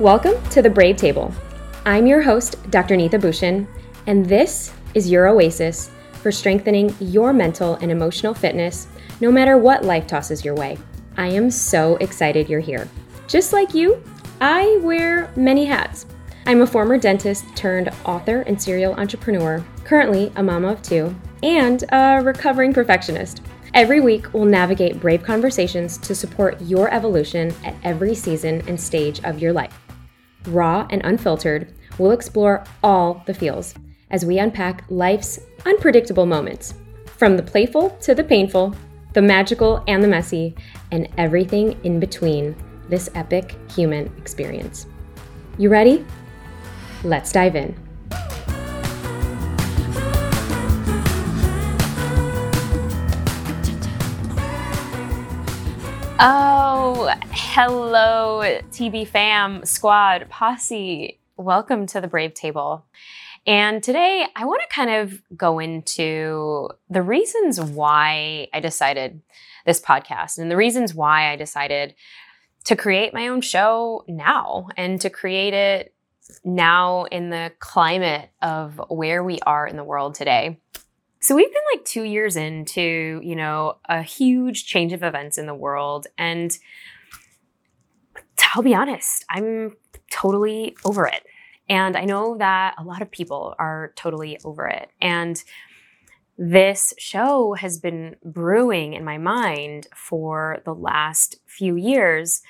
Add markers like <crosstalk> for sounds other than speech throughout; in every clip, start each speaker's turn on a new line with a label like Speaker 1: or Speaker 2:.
Speaker 1: Welcome to the Brave Table. I'm your host, Dr. Neeta Bhushan, and this is your oasis for strengthening your mental and emotional fitness no matter what life tosses your way. I am so excited you're here. Just like you, I wear many hats. I'm a former dentist turned author and serial entrepreneur, currently a mama of two, and a recovering perfectionist. Every week, we'll navigate brave conversations to support your evolution at every season and stage of your life. Raw and unfiltered, we'll explore all the feels as we unpack life's unpredictable moments. From the playful to the painful, the magical and the messy, and everything in between this epic human experience. You ready? Let's dive in. Oh, hello, TB fam, squad, posse. Welcome to the Brave Table. And today I want to kind of go into the reasons why I decided this podcast and the reasons why I decided to create my own show now and to create it now in the climate of where we are in the world today. So we've been like two years into, you know, a huge change of events in the world. And I'll be honest, I'm totally over it. And I know that a lot of people are totally over it. And this show has been brewing in my mind for the last few years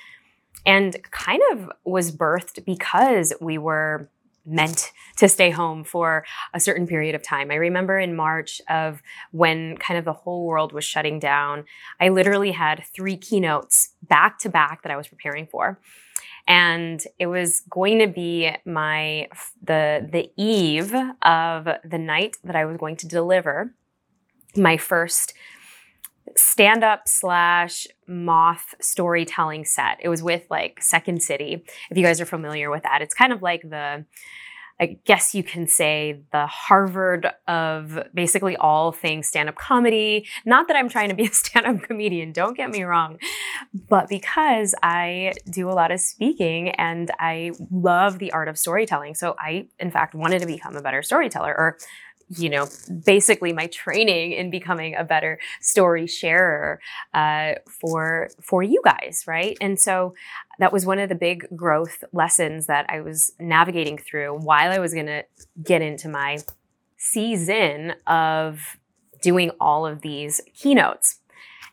Speaker 1: and kind of was birthed because we were meant to stay home for a certain period of time. I remember in March of when kind of the whole world was shutting down, I literally had three keynotes back to back that I was preparing for. And it was going to be my the the eve of the night that I was going to deliver my first stand up slash moth storytelling set. It was with like Second City. If you guys are familiar with that, it's kind of like the I guess you can say the Harvard of basically all things stand up comedy. Not that I'm trying to be a <laughs> stand up comedian, don't get me wrong, but because I do a lot of speaking and I love the art of storytelling. So I, in fact, wanted to become a better storyteller or you know, basically my training in becoming a better story sharer uh, for for you guys, right? And so that was one of the big growth lessons that I was navigating through while I was going to get into my season of doing all of these keynotes.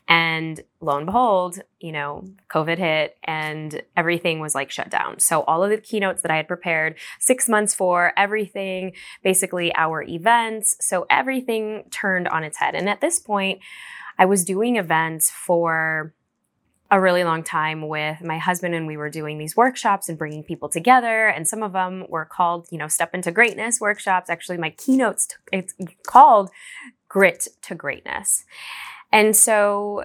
Speaker 1: And lo and behold, you know, COVID hit and everything was like shut down. So all of the keynotes that I had prepared six months for, everything, basically our events. So everything turned on its head. And at this point, I was doing events for a really long time with my husband and we were doing these workshops and bringing people together and some of them were called you know step into greatness workshops actually my keynotes it's called grit to greatness and so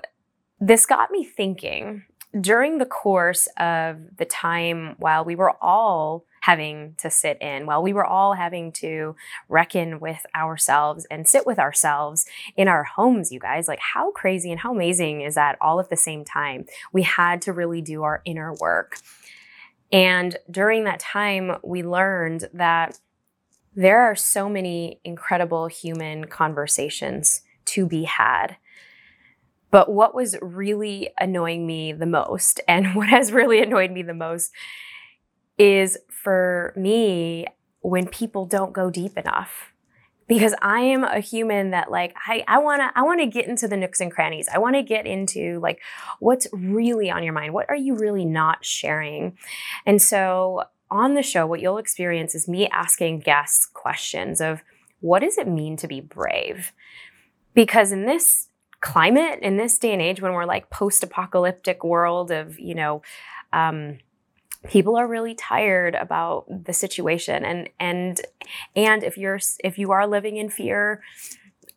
Speaker 1: this got me thinking during the course of the time while we were all having to sit in, while we were all having to reckon with ourselves and sit with ourselves in our homes, you guys. Like, how crazy and how amazing is that all at the same time? We had to really do our inner work. And during that time, we learned that there are so many incredible human conversations to be had but what was really annoying me the most, <laughs> and what has really annoyed me the most, is for me when people don't go deep enough. Because I am a human that like I, I wanna I wanna get into the nooks and crannies. I wanna get into like what's really on your mind. What are you really not sharing? And so on the show, what you'll experience is me asking guests questions of what does it mean to be brave? Because in this climate in this day and age when we're like post-apocalyptic world of you know um, people are really tired about the situation. And and and if you're if you are living in fear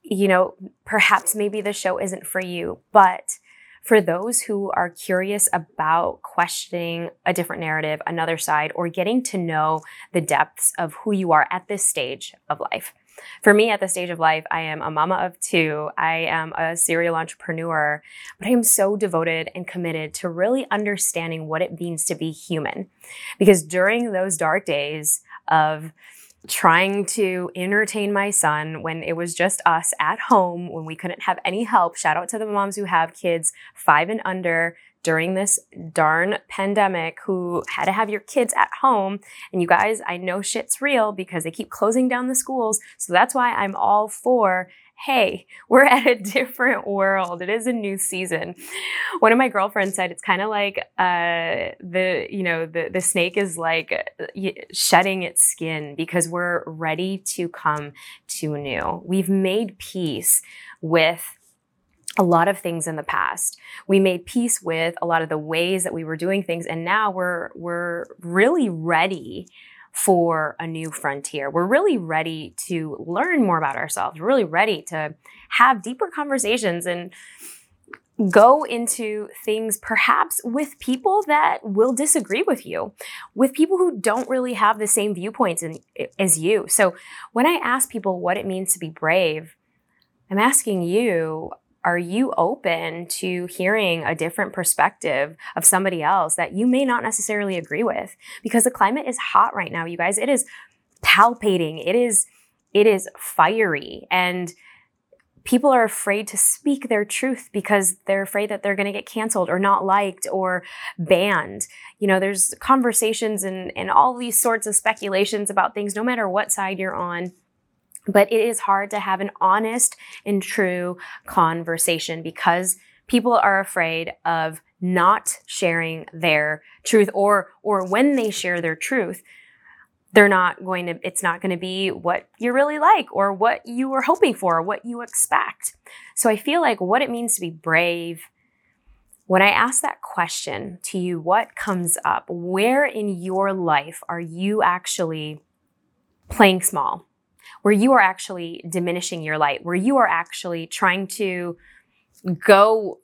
Speaker 1: you know perhaps maybe the show isn't for you. But for those who are curious about questioning a different narrative another side or getting to know the depths of who you are at this stage of life For me, at this stage of life, I am a mama of two. I am a serial entrepreneur, but I am so devoted and committed to really understanding what it means to be human. Because during those dark days of trying to entertain my son when it was just us at home, when we couldn't have any help. Shout out to the moms who have kids five and under during this darn pandemic who had to have your kids at home. And you guys, I know shit's real because they keep closing down the schools. So that's why I'm all for hey, <laughs> we're at a different world. It is a new season. One of my girlfriends said it's kind of like uh, the, you know, the, the snake is like uh, shedding its skin because we're ready to come to new. We've made peace with a lot of things in the past. We made peace with a lot of the ways that we were doing things and now we're we're really ready for a new frontier. We're really ready to learn more about ourselves. We're really ready to have deeper conversations and go into things perhaps with people that will disagree with you, with people who don't really have the same viewpoints in, as you. So when I ask people what it means to be brave, I'm asking you, are you open to hearing a different perspective of somebody else that you may not necessarily agree with? Because the climate is hot right now, you guys. It is palpating. It is it is fiery and people are afraid to speak their truth because they're afraid that they're going to get canceled or not liked or banned. You know, there's conversations and, and all these sorts of speculations about things, no matter what side you're on. But it is hard to have an honest and true conversation because people are afraid of not sharing their truth or or when they share their truth they're not going to it's not going to be what you're really like or what you were hoping for or what you expect. So i feel like what it means to be brave when i ask that question to you what comes up? Where in your life are you actually playing small where you are actually diminishing your light, where you are actually trying to go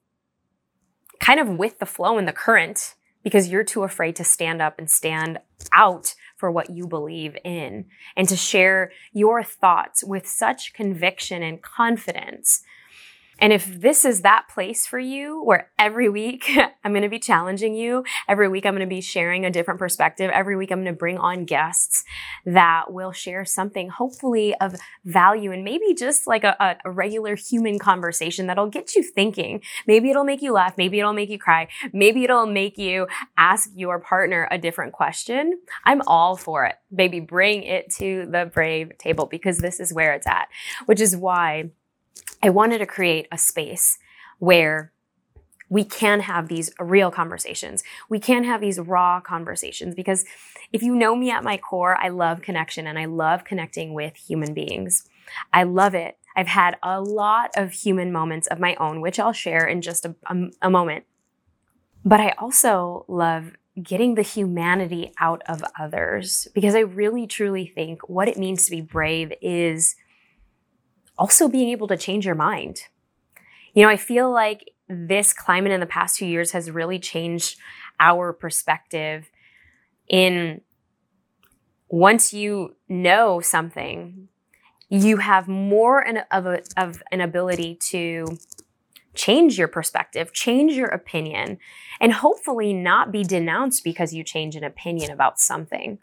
Speaker 1: kind of with the flow and the current because you're too afraid to stand up and stand out for what you believe in and to share your thoughts with such conviction and confidence and if this is that place for you where every week <laughs> I'm going to be challenging you, every week I'm going to be sharing a different perspective, every week I'm going to bring on guests that will share something hopefully of value and maybe just like a, a regular human conversation that'll get you thinking. Maybe it'll make you laugh, maybe it'll make you cry, maybe it'll make you ask your partner a different question. I'm all for it. Baby, bring it to the brave table because this is where it's at, which is why I wanted to create a space where we can have these real conversations. We can have these raw conversations because if you know me at my core, I love connection and I love connecting with human beings. I love it. I've had a lot of human moments of my own, which I'll share in just a, a, a moment. But I also love getting the humanity out of others because I really truly think what it means to be brave is also being able to change your mind. You know, I feel like this climate in the past two years has really changed our perspective in once you know something, you have more of, a, of an ability to change your perspective, change your opinion, and hopefully not be denounced because you change an opinion about something.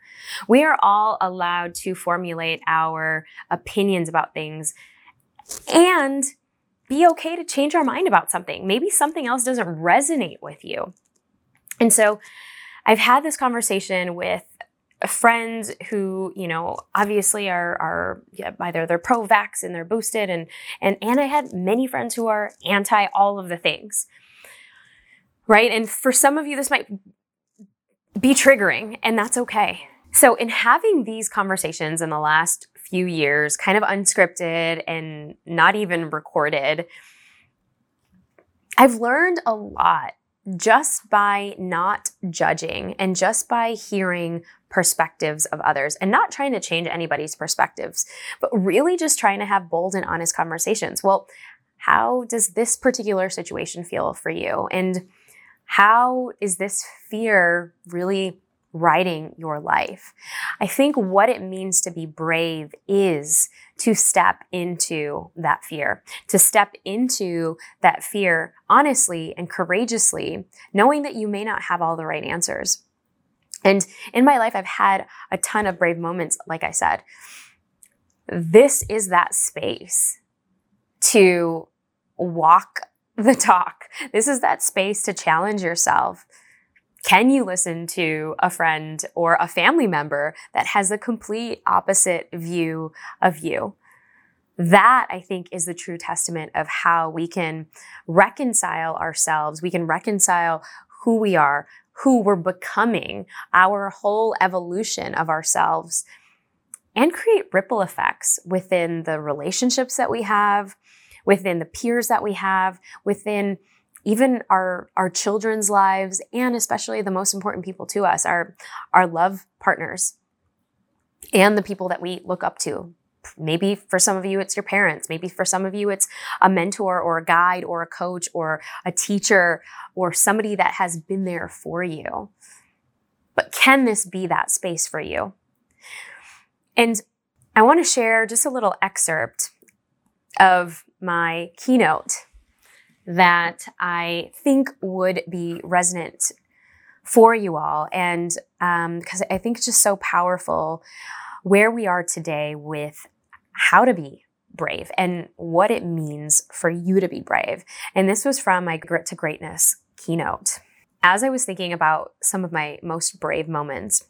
Speaker 1: We are all allowed to formulate our opinions about things and be okay to change our mind about something. Maybe something else doesn't resonate with you. And so I've had this conversation with friends who, you know, obviously are, are yeah, either they're pro-vax and they're boosted and, and, and I had many friends who are anti all of the things. Right. And for some of you, this might be triggering and that's okay. So in having these conversations in the last few years, kind of unscripted and not even recorded, I've learned a lot just by not judging and just by hearing perspectives of others and not trying to change anybody's perspectives, but really just trying to have bold and honest conversations. Well, how does this particular situation feel for you? And how is this fear really writing your life. I think what it means to be brave is to step into that fear, to step into that fear honestly and courageously, knowing that you may not have all the right answers. And in my life, I've had a ton of brave moments, like I said. This is that space to walk the talk. This is that space to challenge yourself. Can you listen to a friend or a family member that has the complete opposite view of you? That, I think, is the true testament of how we can reconcile ourselves. We can reconcile who we are, who we're becoming, our whole evolution of ourselves, and create ripple effects within the relationships that we have, within the peers that we have, within even our our children's lives and especially the most important people to us our our love partners and the people that we look up to. Maybe for some of you it's your parents. Maybe for some of you it's a mentor or a guide or a coach or a teacher or somebody that has been there for you. But can this be that space for you? And i want to share just a little excerpt of my keynote that I think would be resonant for you all. And because um, I think it's just so powerful where we are today with how to be brave and what it means for you to be brave. And this was from my Grit to Greatness keynote. As I was thinking about some of my most brave moments,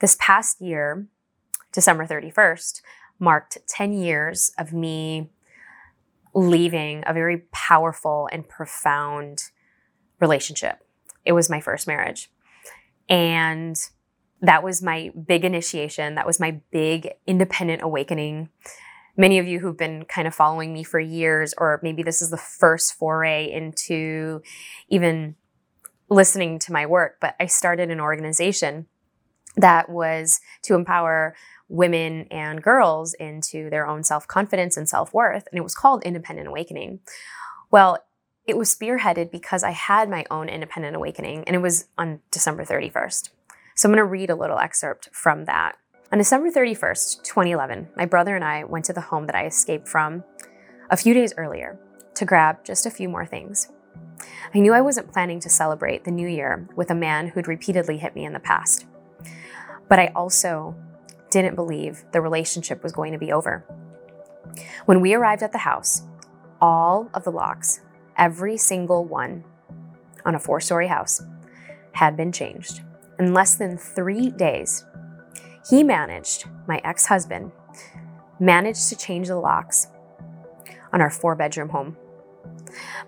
Speaker 1: this past year, December 31st, marked 10 years of me leaving a very powerful and profound relationship. It was my first marriage. And that was my big initiation. That was my big independent awakening. Many of you who've been kind of following me for years, or maybe this is the first foray into even listening to my work, but I started an organization that was to empower women and girls into their own self confidence and self worth. And it was called Independent Awakening. Well, it was spearheaded because I had my own independent awakening, and it was on December 31st. So I'm going to read a little excerpt from that. On December 31st, 2011, my brother and I went to the home that I escaped from a few days earlier to grab just a few more things. I knew I wasn't planning to celebrate the new year with a man who'd repeatedly hit me in the past. But I also didn't believe the relationship was going to be over. When we arrived at the house, all of the locks, every single one on a four story house, had been changed. In less than three days, he managed, my ex husband, managed to change the locks on our four bedroom home.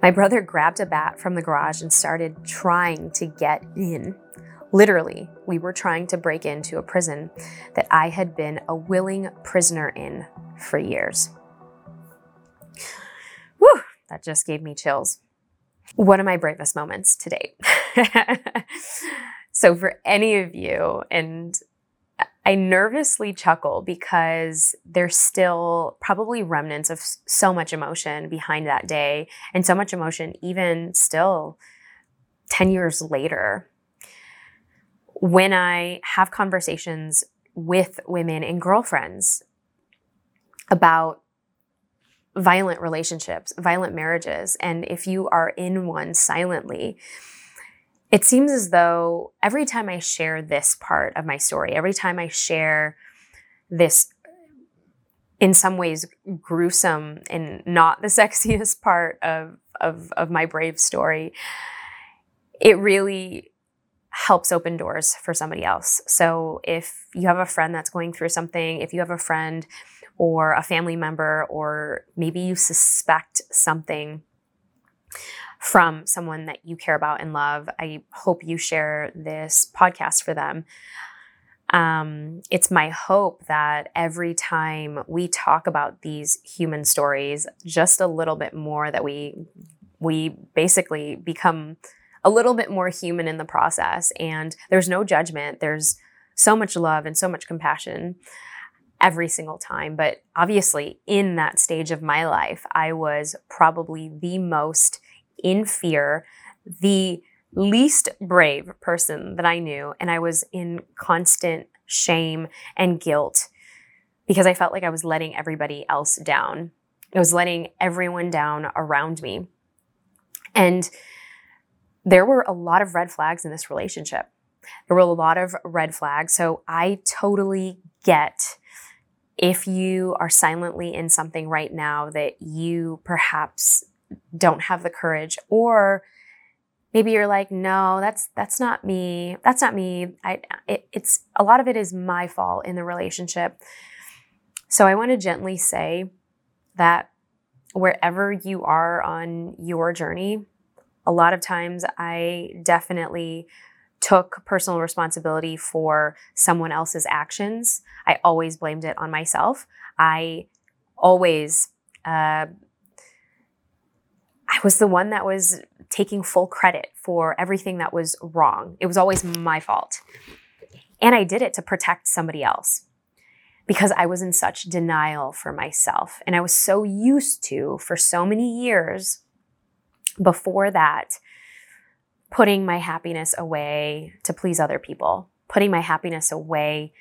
Speaker 1: My brother grabbed a bat from the garage and started trying to get in. Literally, we were trying to break into a prison that I had been a willing prisoner in for years. Whew, that just gave me chills. One of my bravest moments to date. <laughs> so, for any of you, and I nervously chuckle because there's still probably remnants of so much emotion behind that day, and so much emotion even still 10 years later when I have conversations with women and girlfriends about violent relationships, violent marriages, and if you are in one silently, it seems as though every time I share this part of my story, every time I share this in some ways gruesome and not the <laughs> sexiest part of, of, of my brave story, it really helps open doors for somebody else. So if you have a friend that's going through something, if you have a friend or a family member, or maybe you suspect something from someone that you care about and love, I hope you share this podcast for them. Um, it's my hope that every time we talk about these human stories, just a little bit more, that we we basically become a little bit more human in the process. And there's no judgment. There's so much love and so much compassion every single time. But obviously, in that stage of my life, I was probably the most in fear, the least brave person that I knew. And I was in constant shame and guilt because I felt like I was letting everybody else down. I was letting everyone down around me. And there were a lot of red flags in this relationship. There were a lot of red flags. So I totally get if you are silently in something right now that you perhaps don't have the courage or maybe you're like no that's that's not me that's not me i it, it's a lot of it is my fault in the relationship so i want to gently say that wherever you are on your journey a lot of times i definitely took personal responsibility for someone else's actions. I always blamed it on myself. I always, uh, I was the one that was taking full credit for everything that was wrong. It was always my fault. And I did it to protect somebody else because I was in such denial for myself. And I was so used to, for so many years before that, putting my happiness away to please other people, putting my happiness away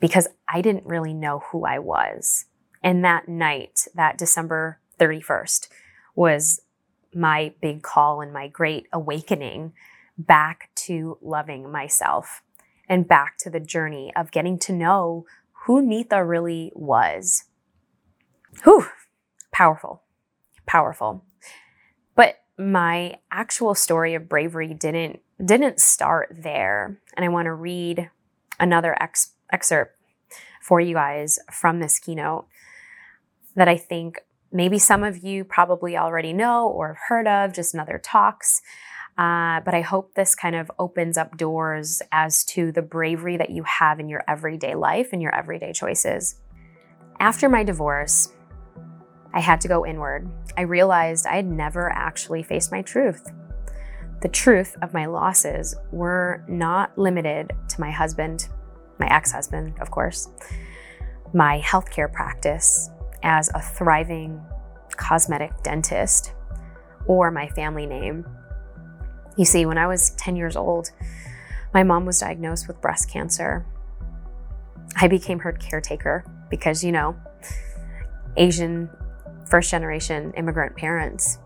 Speaker 1: because I didn't really know who I was. And that night, that December 31st, was my big call and my great awakening back to loving myself and back to the journey of getting to know who Neeta really was. Whew, powerful, powerful my actual story of bravery didn't didn't start there. And i want to read another ex- excerpt for you guys from this keynote that i think maybe some of you probably already know or have heard of just in other talks. Uh, but i hope this kind of opens up doors as to the bravery that you have in your everyday life and your everyday choices. After my divorce I had to go inward. I realized I had never actually faced my truth. The truth of my losses were not limited to my husband, my ex husband, of course, my healthcare practice as a thriving cosmetic dentist, or my family name. You see, when I was 10 years old, my mom was diagnosed with breast cancer. I became her caretaker because, you know, Asian first generation immigrant parents.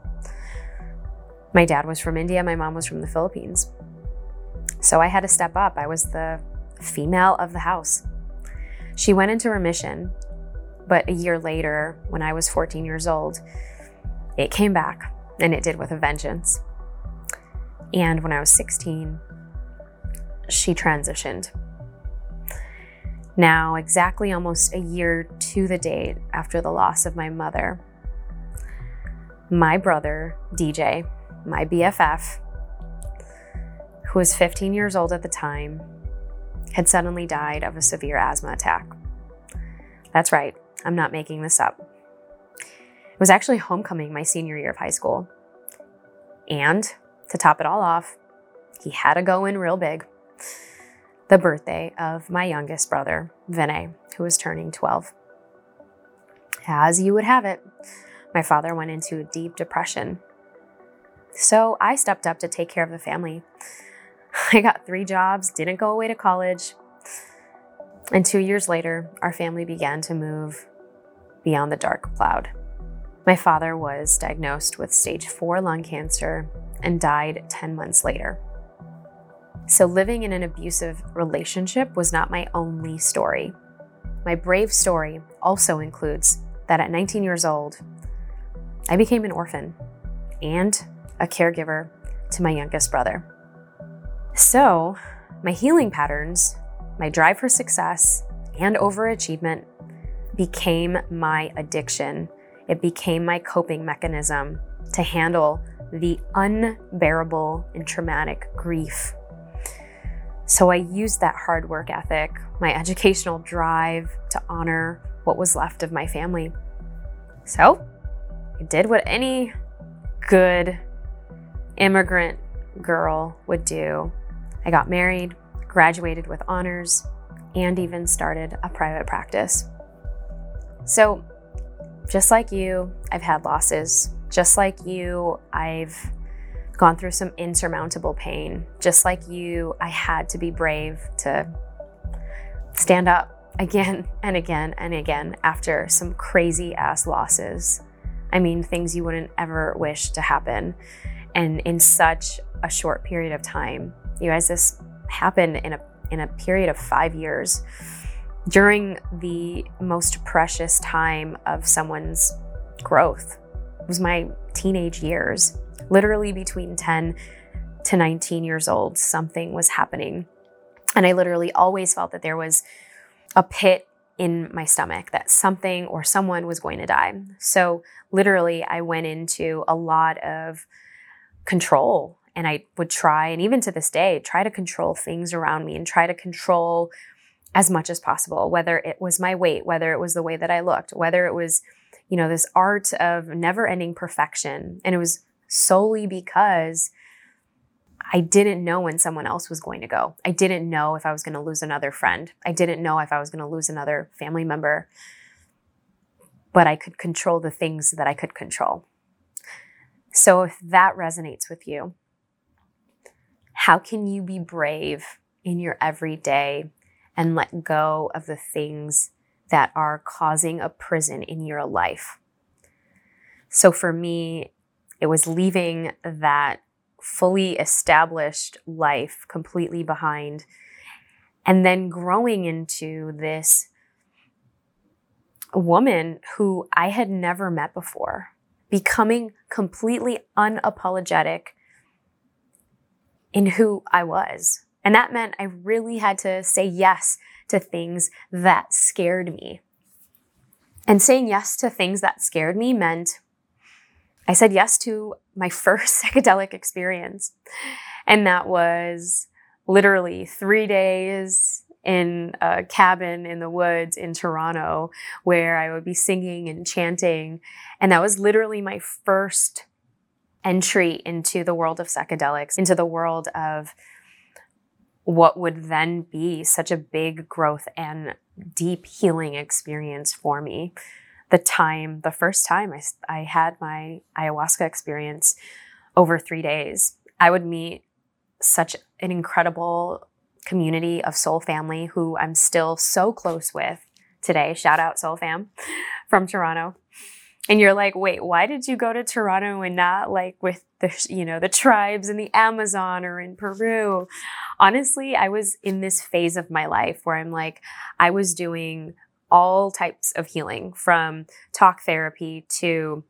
Speaker 1: My dad was from India, my mom was from the Philippines. So I had to step up. I was the female of the house. She went into remission, but a year later, when I was 14 years old, it came back and it did with a vengeance. And when I was 16, she transitioned. Now, exactly almost a year to the date after the loss of my mother, my brother, DJ, my BFF, who was 15 years old at the time, had suddenly died of a severe asthma attack. That's right, I'm not making this up. It was actually homecoming my senior year of high school. And to top it all off, he had to go in real big. The birthday of my youngest brother, Vinay, who was turning 12. As you would have it, my father went into a deep depression. So I stepped up to take care of the family. <laughs> I got three jobs, didn't go away to college. And two years later, our family began to move beyond the dark cloud. My father was diagnosed with stage four lung cancer and died 10 months later. So, living in an abusive relationship was not my only story. My brave story also includes that at 19 years old, I became an orphan and a caregiver to my youngest brother. So, my healing patterns, my drive for success, and overachievement became my addiction. It became my coping mechanism to handle the unbearable and traumatic grief. So I used that hard work ethic, my educational drive to honor what was left of my family. So I did what any good immigrant girl would do. I got married, graduated with honors, and even started a private practice. So, just like you, I've had losses. Just like you, I've gone through some insurmountable pain. Just like you, I had to be brave to stand up again <laughs> and again and again after some crazy ass losses. I mean, things you wouldn't ever wish to happen. And in such a short period of time, you guys, this happened in a in a period of five years during the most precious time of someone's growth. It was my teenage years, literally between 10 to 19 years old, something was happening. And I literally always felt that there was a pit in my stomach that something or someone was going to die. So, literally, I went into a lot of control and I would try, and even to this day, try to control things around me and try to control as much as possible, whether it was my weight, whether it was the way that I looked, whether it was, you know, this art of never ending perfection. And it was solely because I didn't know when someone else was going to go. I didn't know if I was going to lose another friend. I didn't know if I was going to lose another family member. But I could control the things that I could control. So if that resonates with you, how can you be brave in your everyday and let go of the things that are causing a prison in your life? So for me, it was leaving that fully established life completely behind and then growing into this woman who I had never met before, becoming completely unapologetic in who I was. And that meant I really had to say yes to things that scared me. And saying yes to things that scared me meant I said yes to my first <laughs> psychedelic experience. And that was literally three days in a cabin in the woods in Toronto where I would be singing and chanting. And that was literally my first entry into the world of psychedelics, into the world of what would then be such a big growth and deep healing experience for me the time, the first time I, I had my ayahuasca experience over three days, I would meet such an incredible community of soul family who I'm still so close with today. Shout out Soul Fam from Toronto. And you're like, wait, why did you go to Toronto and not like with the, you know, the tribes in the Amazon or in Peru? Honestly, I was in this phase of my life where I'm like, I was doing all types of healing from talk therapy to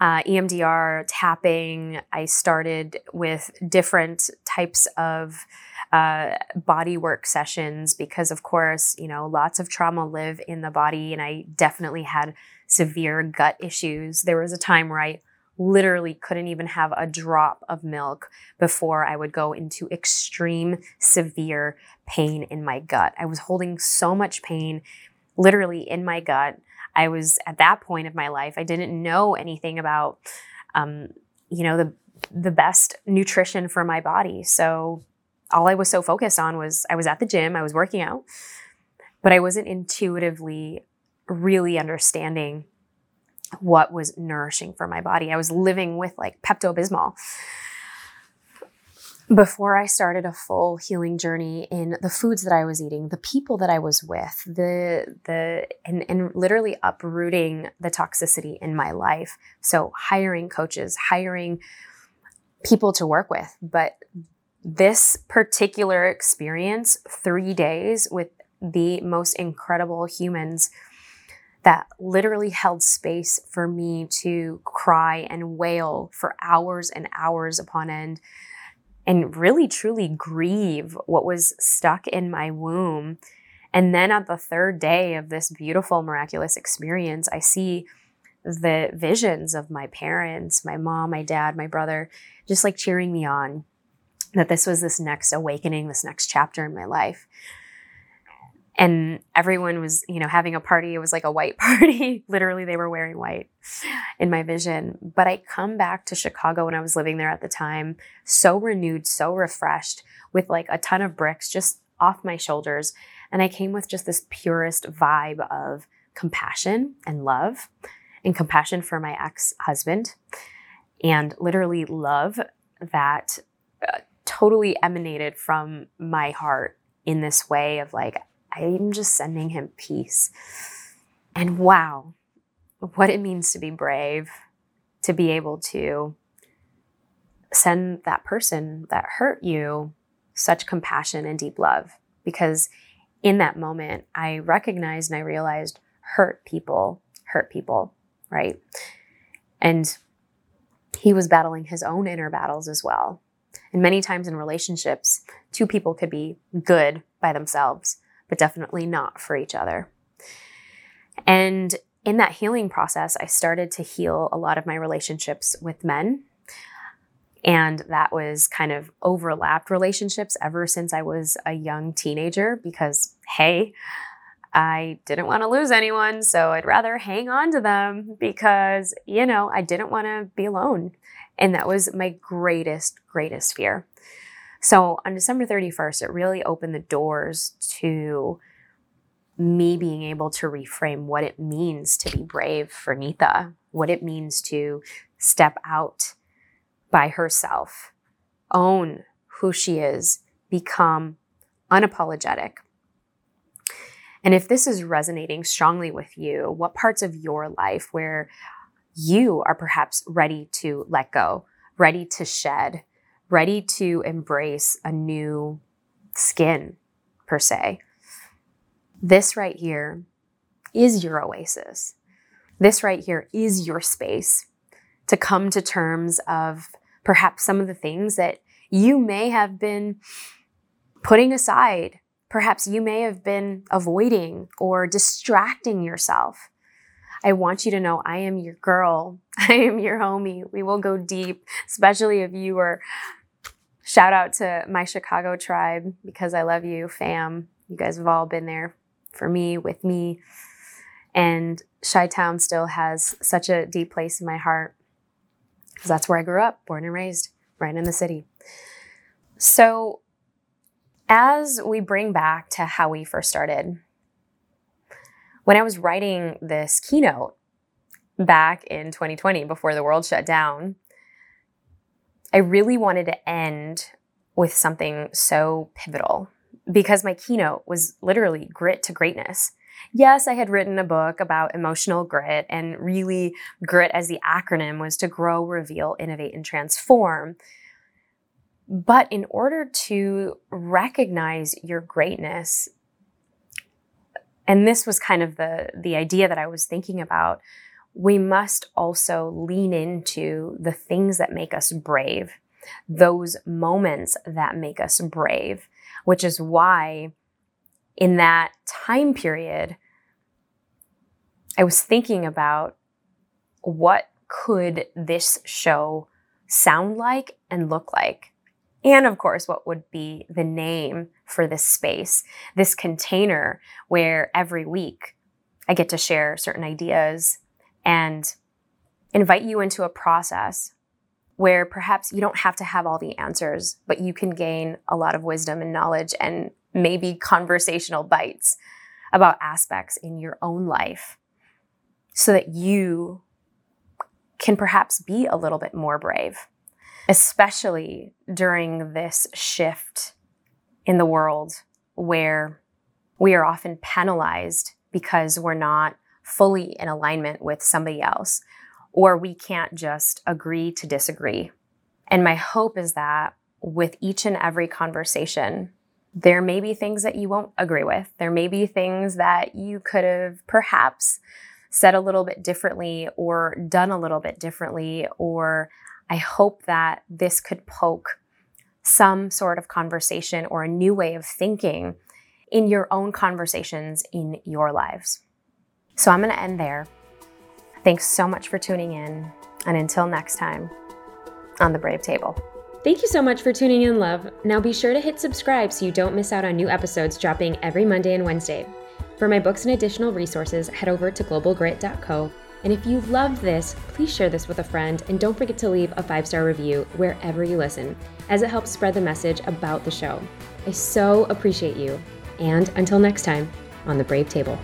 Speaker 1: uh, EMDR, tapping. I started with different types of uh, body work sessions because, of course, you know, lots of trauma live in the body, and I definitely had severe gut issues. There was a time where I literally couldn't even have a drop of milk before I would go into extreme, severe pain in my gut. I was holding so much pain literally in my gut. I was at that point of my life, I didn't know anything about, um, you know, the the best nutrition for my body. So all I was so focused on was I was at the gym, I was working out, but I wasn't intuitively really understanding what was nourishing for my body. I was living with like Pepto Bismol before I started a full healing journey in the foods that I was eating, the people that I was with, the the and, and literally uprooting the toxicity in my life. So hiring coaches, hiring people to work with. But this particular experience, three days with the most incredible humans that literally held space for me to cry and wail for hours and hours upon end and really truly grieve what was stuck in my womb. And then at the third day of this beautiful, miraculous experience, I see the visions of my parents, my mom, my dad, my brother, just like cheering me on that this was this next awakening, this next chapter in my life and everyone was you know having a party. It was like a white <laughs> party. Literally they were wearing white in my vision. But i come back to chicago when i was living there at the time so renewed so refreshed with like a ton of bricks just off my shoulders. And i came with just this purest vibe of compassion and love and compassion for my ex-husband and literally love that uh, totally emanated from my heart in this way of like, I'm just sending him peace. And wow, what it means to be brave, to be able to send that person that hurt you such compassion and deep love. Because in that moment, I recognized and I realized hurt people hurt people, right? And he was battling his own inner battles as well. And many times in relationships, two people could be good by themselves, but definitely not for each other. And in that healing process, I started to heal a lot of my relationships with men. And that was kind of overlapped relationships ever since I was a young teenager because, hey, I didn't want to lose anyone. So I'd rather hang on to them because, you know, I didn't want to be alone. And that was my greatest, greatest fear. So on December 31st, it really opened the doors to me being able to reframe what it means to be brave for Neeta, what it means to step out by herself, own who she is, become unapologetic. And if this is resonating strongly with you, what parts of your life where you are perhaps ready to let go, ready to shed, ready to embrace a new skin, per se. This right here is your oasis. This right here is your space to come to terms of perhaps some of the things that you may have been putting aside. Perhaps you may have been avoiding or distracting yourself. I want you to know I am your girl. <laughs> I am your homie. We will go deep, especially if you are. Shout out to my Chicago tribe because I love you, fam. You guys have all been there for me, with me. And Chi Town still has such a deep place in my heart because that's where I grew up, born and raised, right in the city. So, as we bring back to how we first started, when I was writing this keynote back in 2020 before the world shut down, I really wanted to end with something so pivotal because my keynote was literally grit to greatness. Yes, I had written a book about emotional grit, and really, grit as the acronym was to grow, reveal, innovate, and transform. But in order to recognize your greatness, and this was kind of the, the idea that I was thinking about, we must also lean into the things that make us brave, those moments that make us brave, which is why in that time period, I was thinking about what could this show sound like and look like? And of course, what would be the name for this space, this container where every week I get to share certain ideas and invite you into a process where perhaps you don't have to have all the answers, but you can gain a lot of wisdom and knowledge and maybe conversational bites about aspects in your own life so that you can perhaps be a little bit more brave, especially during this shift in the world where we are often penalized because we're not fully in alignment with somebody else, or we can't just agree to disagree. And my hope is that with each and every conversation, there may be things that you won't agree with. There may be things that you could have perhaps said a little bit differently or done a little bit differently. Or I hope that this could poke some sort of conversation or a new way of thinking in your own conversations in your lives. So I'm going to end there. Thanks so much for tuning in. And until next time on the Brave Table.
Speaker 2: Thank you so much for tuning in, love. Now be sure to hit subscribe so you don't miss out on new episodes dropping every Monday and Wednesday. For my books and additional resources, head over to globalgrit.co. And if you loved this, please share this with a friend and don't forget to leave a five star review wherever you listen, as it helps spread the message about the show. I so appreciate you. And until next time, on the Brave Table.